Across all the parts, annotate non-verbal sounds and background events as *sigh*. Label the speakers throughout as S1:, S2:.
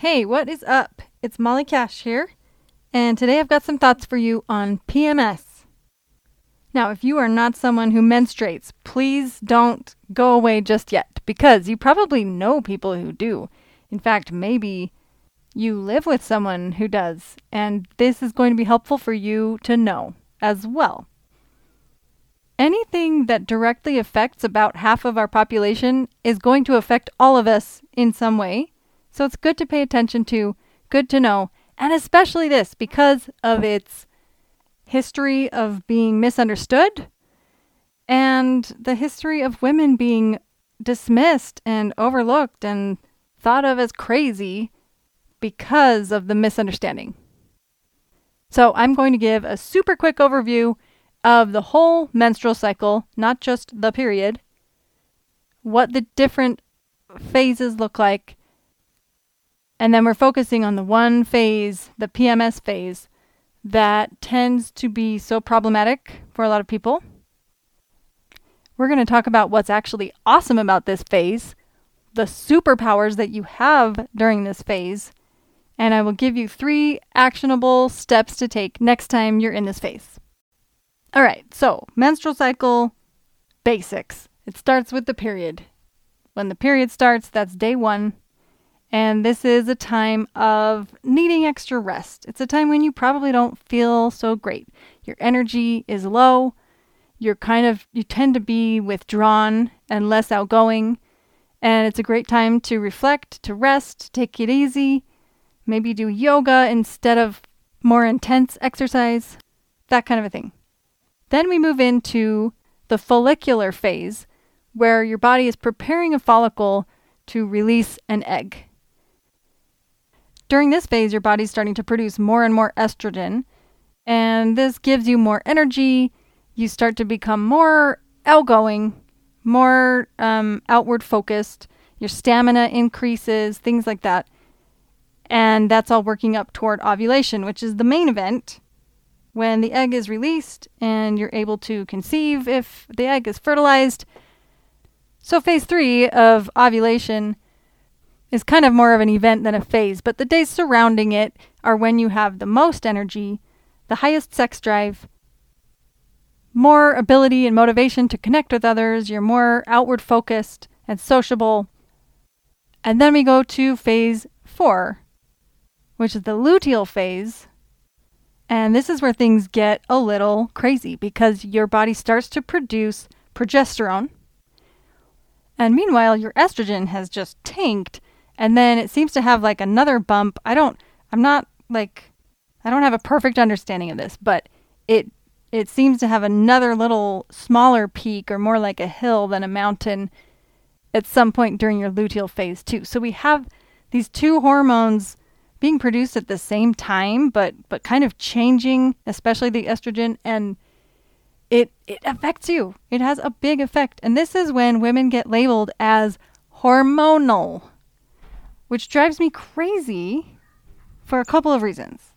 S1: Hey, what is up? It's Molly Cash here, and today I've got some thoughts for you on PMS. Now, if you are not someone who menstruates, please don't go away just yet because you probably know people who do. In fact, maybe you live with someone who does, and this is going to be helpful for you to know as well. Anything that directly affects about half of our population is going to affect all of us in some way. So it's good to pay attention to, good to know, and especially this because of its history of being misunderstood and the history of women being dismissed and overlooked and thought of as crazy because of the misunderstanding. So, I'm going to give a super quick overview of the whole menstrual cycle, not just the period, what the different phases look like, and then we're focusing on the one phase, the PMS phase, that tends to be so problematic for a lot of people. We're going to talk about what's actually awesome about this phase, the superpowers that you have during this phase, and I will give you three actionable steps to take next time you're in this phase. All right, so menstrual cycle basics. It starts with the period. When the period starts, that's day one. And this is a time of needing extra rest. It's a time when you probably don't feel so great. Your energy is low. You're kind of, you tend to be withdrawn and less outgoing. And it's a great time to reflect, to rest, take it easy, maybe do yoga instead of more intense exercise, that kind of a thing. Then we move into the follicular phase, where your body is preparing a follicle to release an egg. During this phase, your body's starting to produce more and more estrogen, and this gives you more energy. You start to become more outgoing, more um, outward focused. Your stamina increases, things like that. And that's all working up toward ovulation, which is the main event when the egg is released and you're able to conceive if the egg is fertilized. So, phase three of ovulation is kind of more of an event than a phase, but the days surrounding it are when you have the most energy, the highest sex drive, more ability and motivation to connect with others, you're more outward focused and sociable. And then we go to phase four, which is the luteal phase. And this is where things get a little crazy because your body starts to produce progesterone. And meanwhile, your estrogen has just tanked and then it seems to have like another bump. I don't I'm not like I don't have a perfect understanding of this, but it it seems to have another little smaller peak or more like a hill than a mountain at some point during your luteal phase too. So we have these two hormones being produced at the same time but but kind of changing, especially the estrogen and it it affects you. It has a big effect. And this is when women get labeled as hormonal which drives me crazy for a couple of reasons.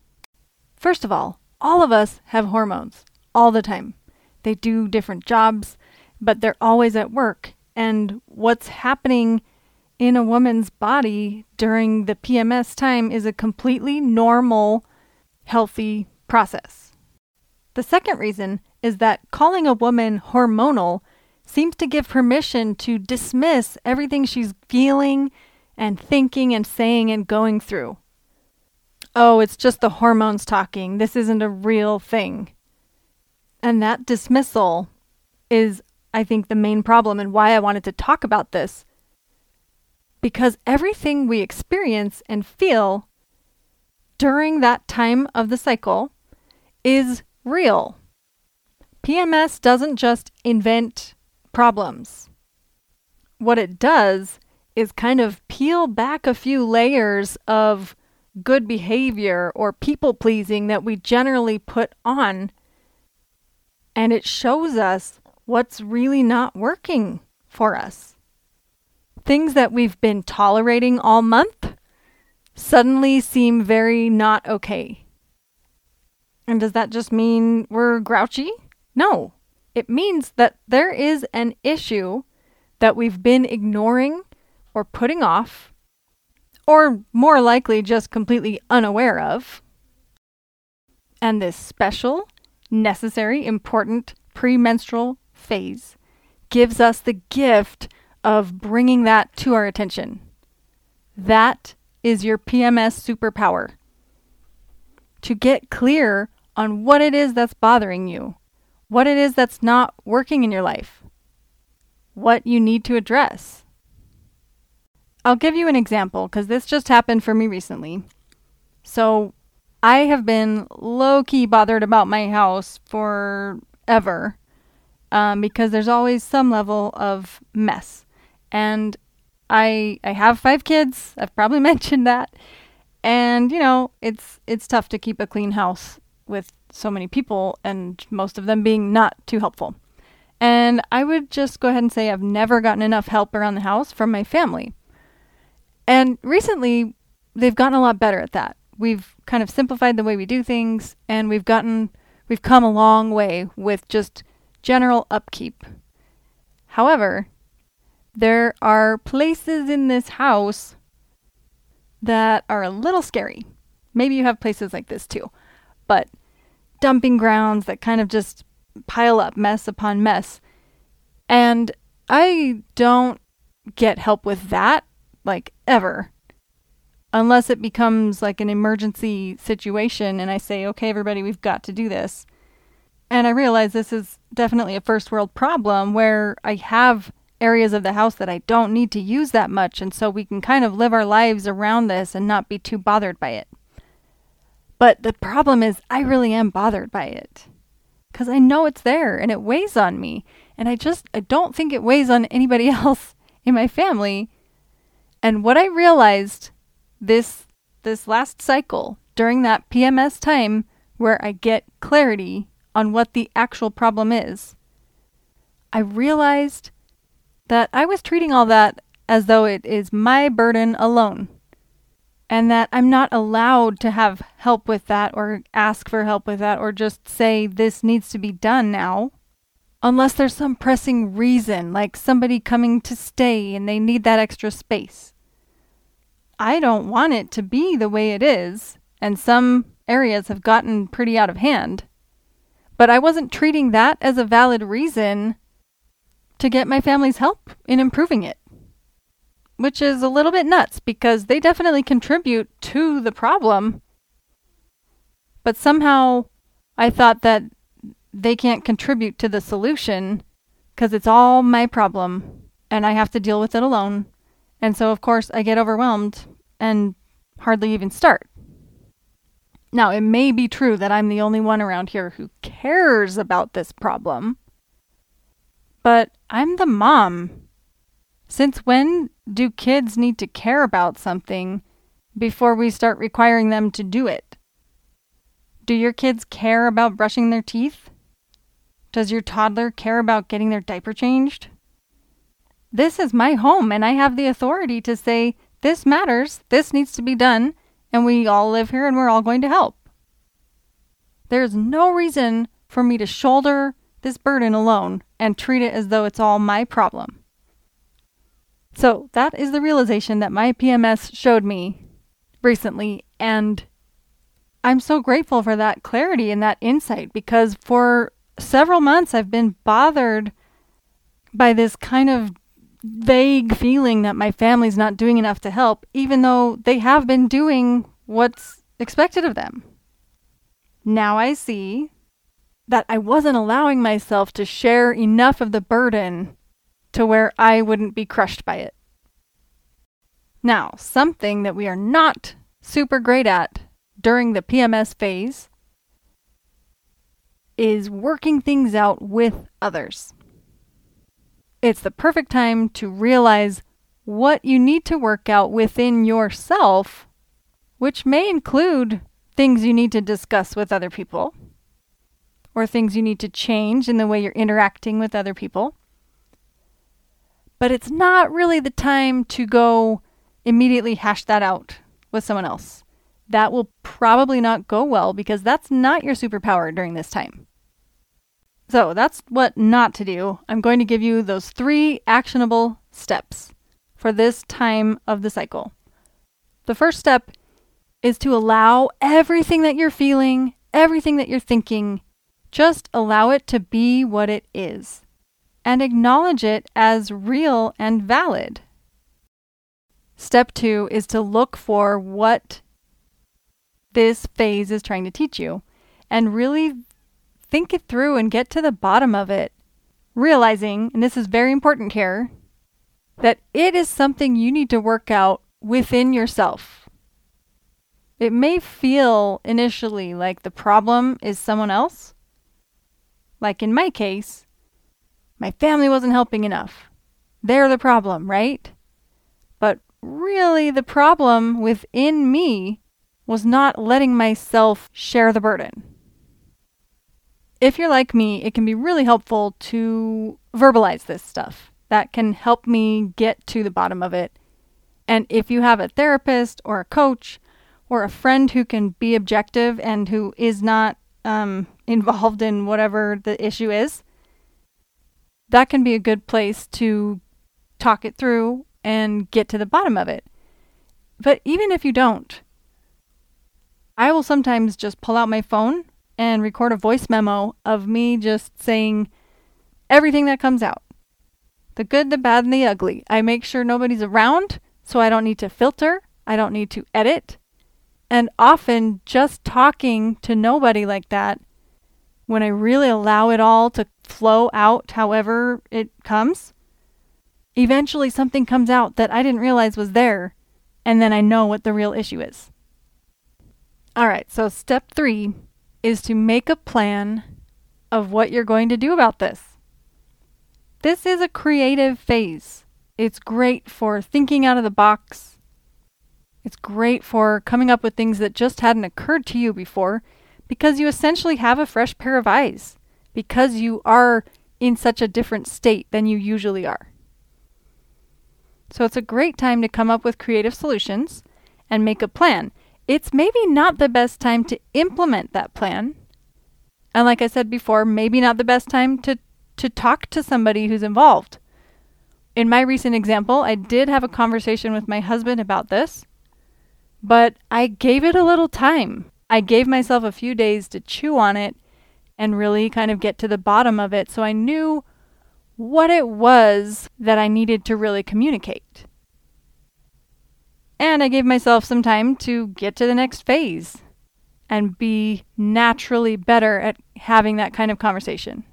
S1: First of all, all of us have hormones all the time. They do different jobs, but they're always at work. And what's happening in a woman's body during the PMS time is a completely normal, healthy process. The second reason is that calling a woman hormonal seems to give permission to dismiss everything she's feeling and thinking and saying and going through. Oh, it's just the hormones talking. This isn't a real thing. And that dismissal is, I think, the main problem and why I wanted to talk about this. Because everything we experience and feel during that time of the cycle is real. PMS doesn't just invent problems. What it does is kind of peel back a few layers of good behavior or people pleasing that we generally put on. And it shows us what's really not working for us. Things that we've been tolerating all month suddenly seem very not okay. And does that just mean we're grouchy? No. It means that there is an issue that we've been ignoring or putting off or more likely just completely unaware of. And this special, necessary, important premenstrual phase gives us the gift of bringing that to our attention. That is your PMS superpower. To get clear on what it is that's bothering you, what it is that's not working in your life, what you need to address. I'll give you an example because this just happened for me recently. So, I have been low key bothered about my house forever um, because there's always some level of mess. And I I have five kids. I've probably *laughs* mentioned that. And you know, it's it's tough to keep a clean house with so many people and most of them being not too helpful. And I would just go ahead and say I've never gotten enough help around the house from my family. And recently, they've gotten a lot better at that. We've kind of simplified the way we do things and we've gotten we've come a long way with just general upkeep. However, there are places in this house that are a little scary. Maybe you have places like this too, but dumping grounds that kind of just pile up mess upon mess. And I don't get help with that, like, ever. Unless it becomes like an emergency situation and I say, okay, everybody, we've got to do this. And I realize this is definitely a first world problem where I have areas of the house that I don't need to use that much, and so we can kind of live our lives around this and not be too bothered by it. But the problem is, I really am bothered by it because I know it's there and it weighs on me, and I just I don't think it weighs on anybody *laughs* else in my family. And what I realized this this last cycle during that PMS time where I get clarity on what the actual problem is, I realized that I was treating all that as though it is my burden alone, and that I'm not allowed to have help with that or ask for help with that or just say this needs to be done now. Unless there's some pressing reason, like somebody coming to stay and they need that extra space. I don't want it to be the way it is, and some areas have gotten pretty out of hand. But I wasn't treating that as a valid reason to get my family's help in improving it. Which is a little bit nuts because they definitely contribute to the problem. But somehow I thought that they can't contribute to the solution because it's all my problem and I have to deal with it alone. And so, of course, I get overwhelmed and hardly even start. Now, it may be true that I'm the only one around here who cares about this problem, but I'm the mom. Since when do kids need to care about something before we start requiring them to do it? Do your kids care about brushing their teeth? Does your toddler care about getting their diaper changed? This is my home, and I have the authority to say, this matters, this needs to be done, and we all live here and we're all going to help. There's no reason for me to shoulder this burden alone and treat it as though it's all my problem. So, that is the realization that my PMS showed me recently, and I'm so grateful for that clarity and that insight because for several months I've been bothered by this kind of vague feeling that my family's not doing enough to help, even though they have been doing what's expected of them. Now I see that I wasn't allowing myself to share enough of the burden to where I wouldn't be crushed by it. Now, something that we are not super great at during the PMS phase is working things out with others. It's the perfect time to realize what you need to work out within yourself, which may include things you need to discuss with other people or things you need to change in the way you're interacting with other people. But it's not really the time to go immediately hash that out with someone else. That will probably not go well because that's not your superpower during this time. So that's what not to do. I'm going to give you those three actionable steps for this time of the cycle. the first step is to allow everything that you're feeling, everything that you're thinking, just allow it to be what it is and acknowledge it as real and valid. Step two is to look for what this phase is trying to teach you and really think it through and get to the bottom of it, realizing, and this is very important here, that it is something you need to work out within yourself. It may feel initially like the problem is someone else. Like in my case, my family wasn't helping enough. They're the problem, right? But really, the problem within me was not letting myself share the burden. If you're like me, it can be really helpful to verbalize this stuff. That can help me get to the bottom of it. And if you have a therapist or a coach or a friend who can be objective and who is not um, *laughs* involved in whatever the issue is, that can be a good place to talk it through and get to the bottom of it. But even if you don't, I will sometimes just pull out my phone and record a voice memo of me just saying everything that comes out the good, the bad, and the ugly. I make sure nobody's around so I don't need to filter, I don't need to edit. And often, just talking to nobody like that, when I really allow it all to flow out however it comes, eventually something comes out that I didn't realize was there, and then I know what the real issue is. All right, so step three is to make a plan of what you're going to do about this. This is a creative phase. It's great for thinking out of the box. It's great for coming up with things that just hadn't occurred to you before because you essentially have a fresh pair of eyes because you are in such a different state than you usually are. So it's a great time to come up with creative solutions and make a plan it's maybe not the best time to implement that plan. And like I said before, maybe not the best time to, to talk to somebody who's involved. In my recent example, I did have a conversation with my husband about this, but I gave it a little time. I gave myself a few days to chew on it and really kind of get to the bottom of it so I knew what it was that I needed to really communicate. And I gave myself some time to get to the next phase and be naturally better at having that kind of conversation.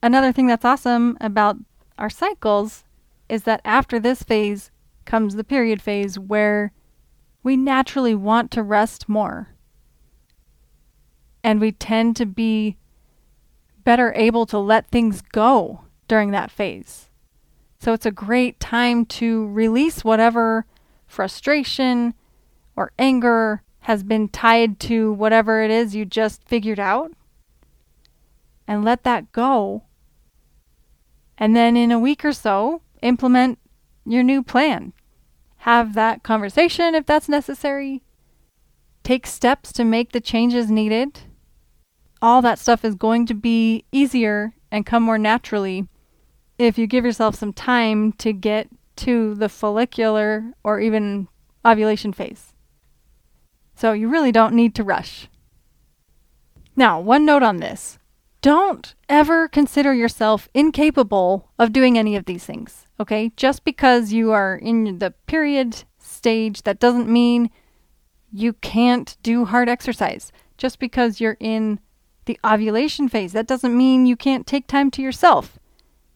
S1: Another thing that's awesome about our cycles is that after this phase comes the period phase where we naturally want to rest more. And we tend to be better able to let things go during that phase. So it's a great time to release whatever frustration or anger has been tied to whatever it is you just figured out and let that go. And then in a week or so, implement your new plan. Have that conversation if that's necessary. Take steps to make the changes needed. All that stuff is going to be easier and come more naturally if you give yourself some time to get to the follicular or even ovulation phase. So you really don't need to rush. Now, one note on this don't ever consider yourself incapable of doing any of these things, okay? Just because you are in the period stage, that doesn't mean you can't do hard exercise. Just because you're in the ovulation phase, that doesn't mean you can't take time to yourself.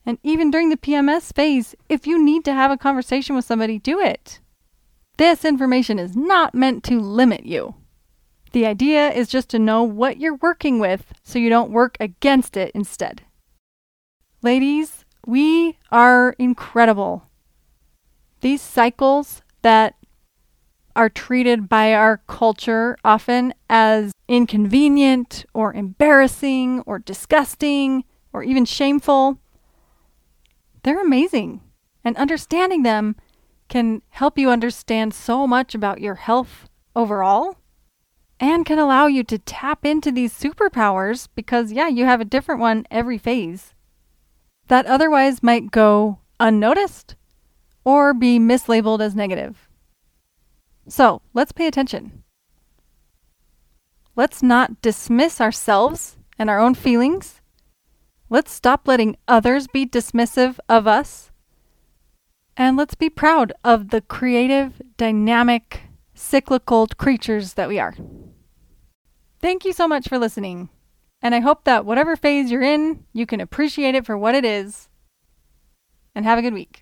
S1: And even during the PMS phase, if you need to have a conversation with somebody, do it. This information is not meant to limit you. The idea is just to know what you're working with so you don't work against it instead. Ladies, we are incredible. These cycles that are treated by our culture often as inconvenient or embarrassing or disgusting or even shameful they're amazing. And understanding them can help you understand so much about your health overall and can allow you to tap into these superpowers because, yeah, you have a different one every phase that otherwise might go unnoticed or be mislabeled as negative. So let's pay attention. Let's not dismiss ourselves and our own feelings. Let's stop letting others be dismissive of us. And let's be proud of the creative, dynamic, cyclical creatures that we are. Thank you so much for listening. And I hope that whatever phase you're in, you can appreciate it for what it is. And have a good week.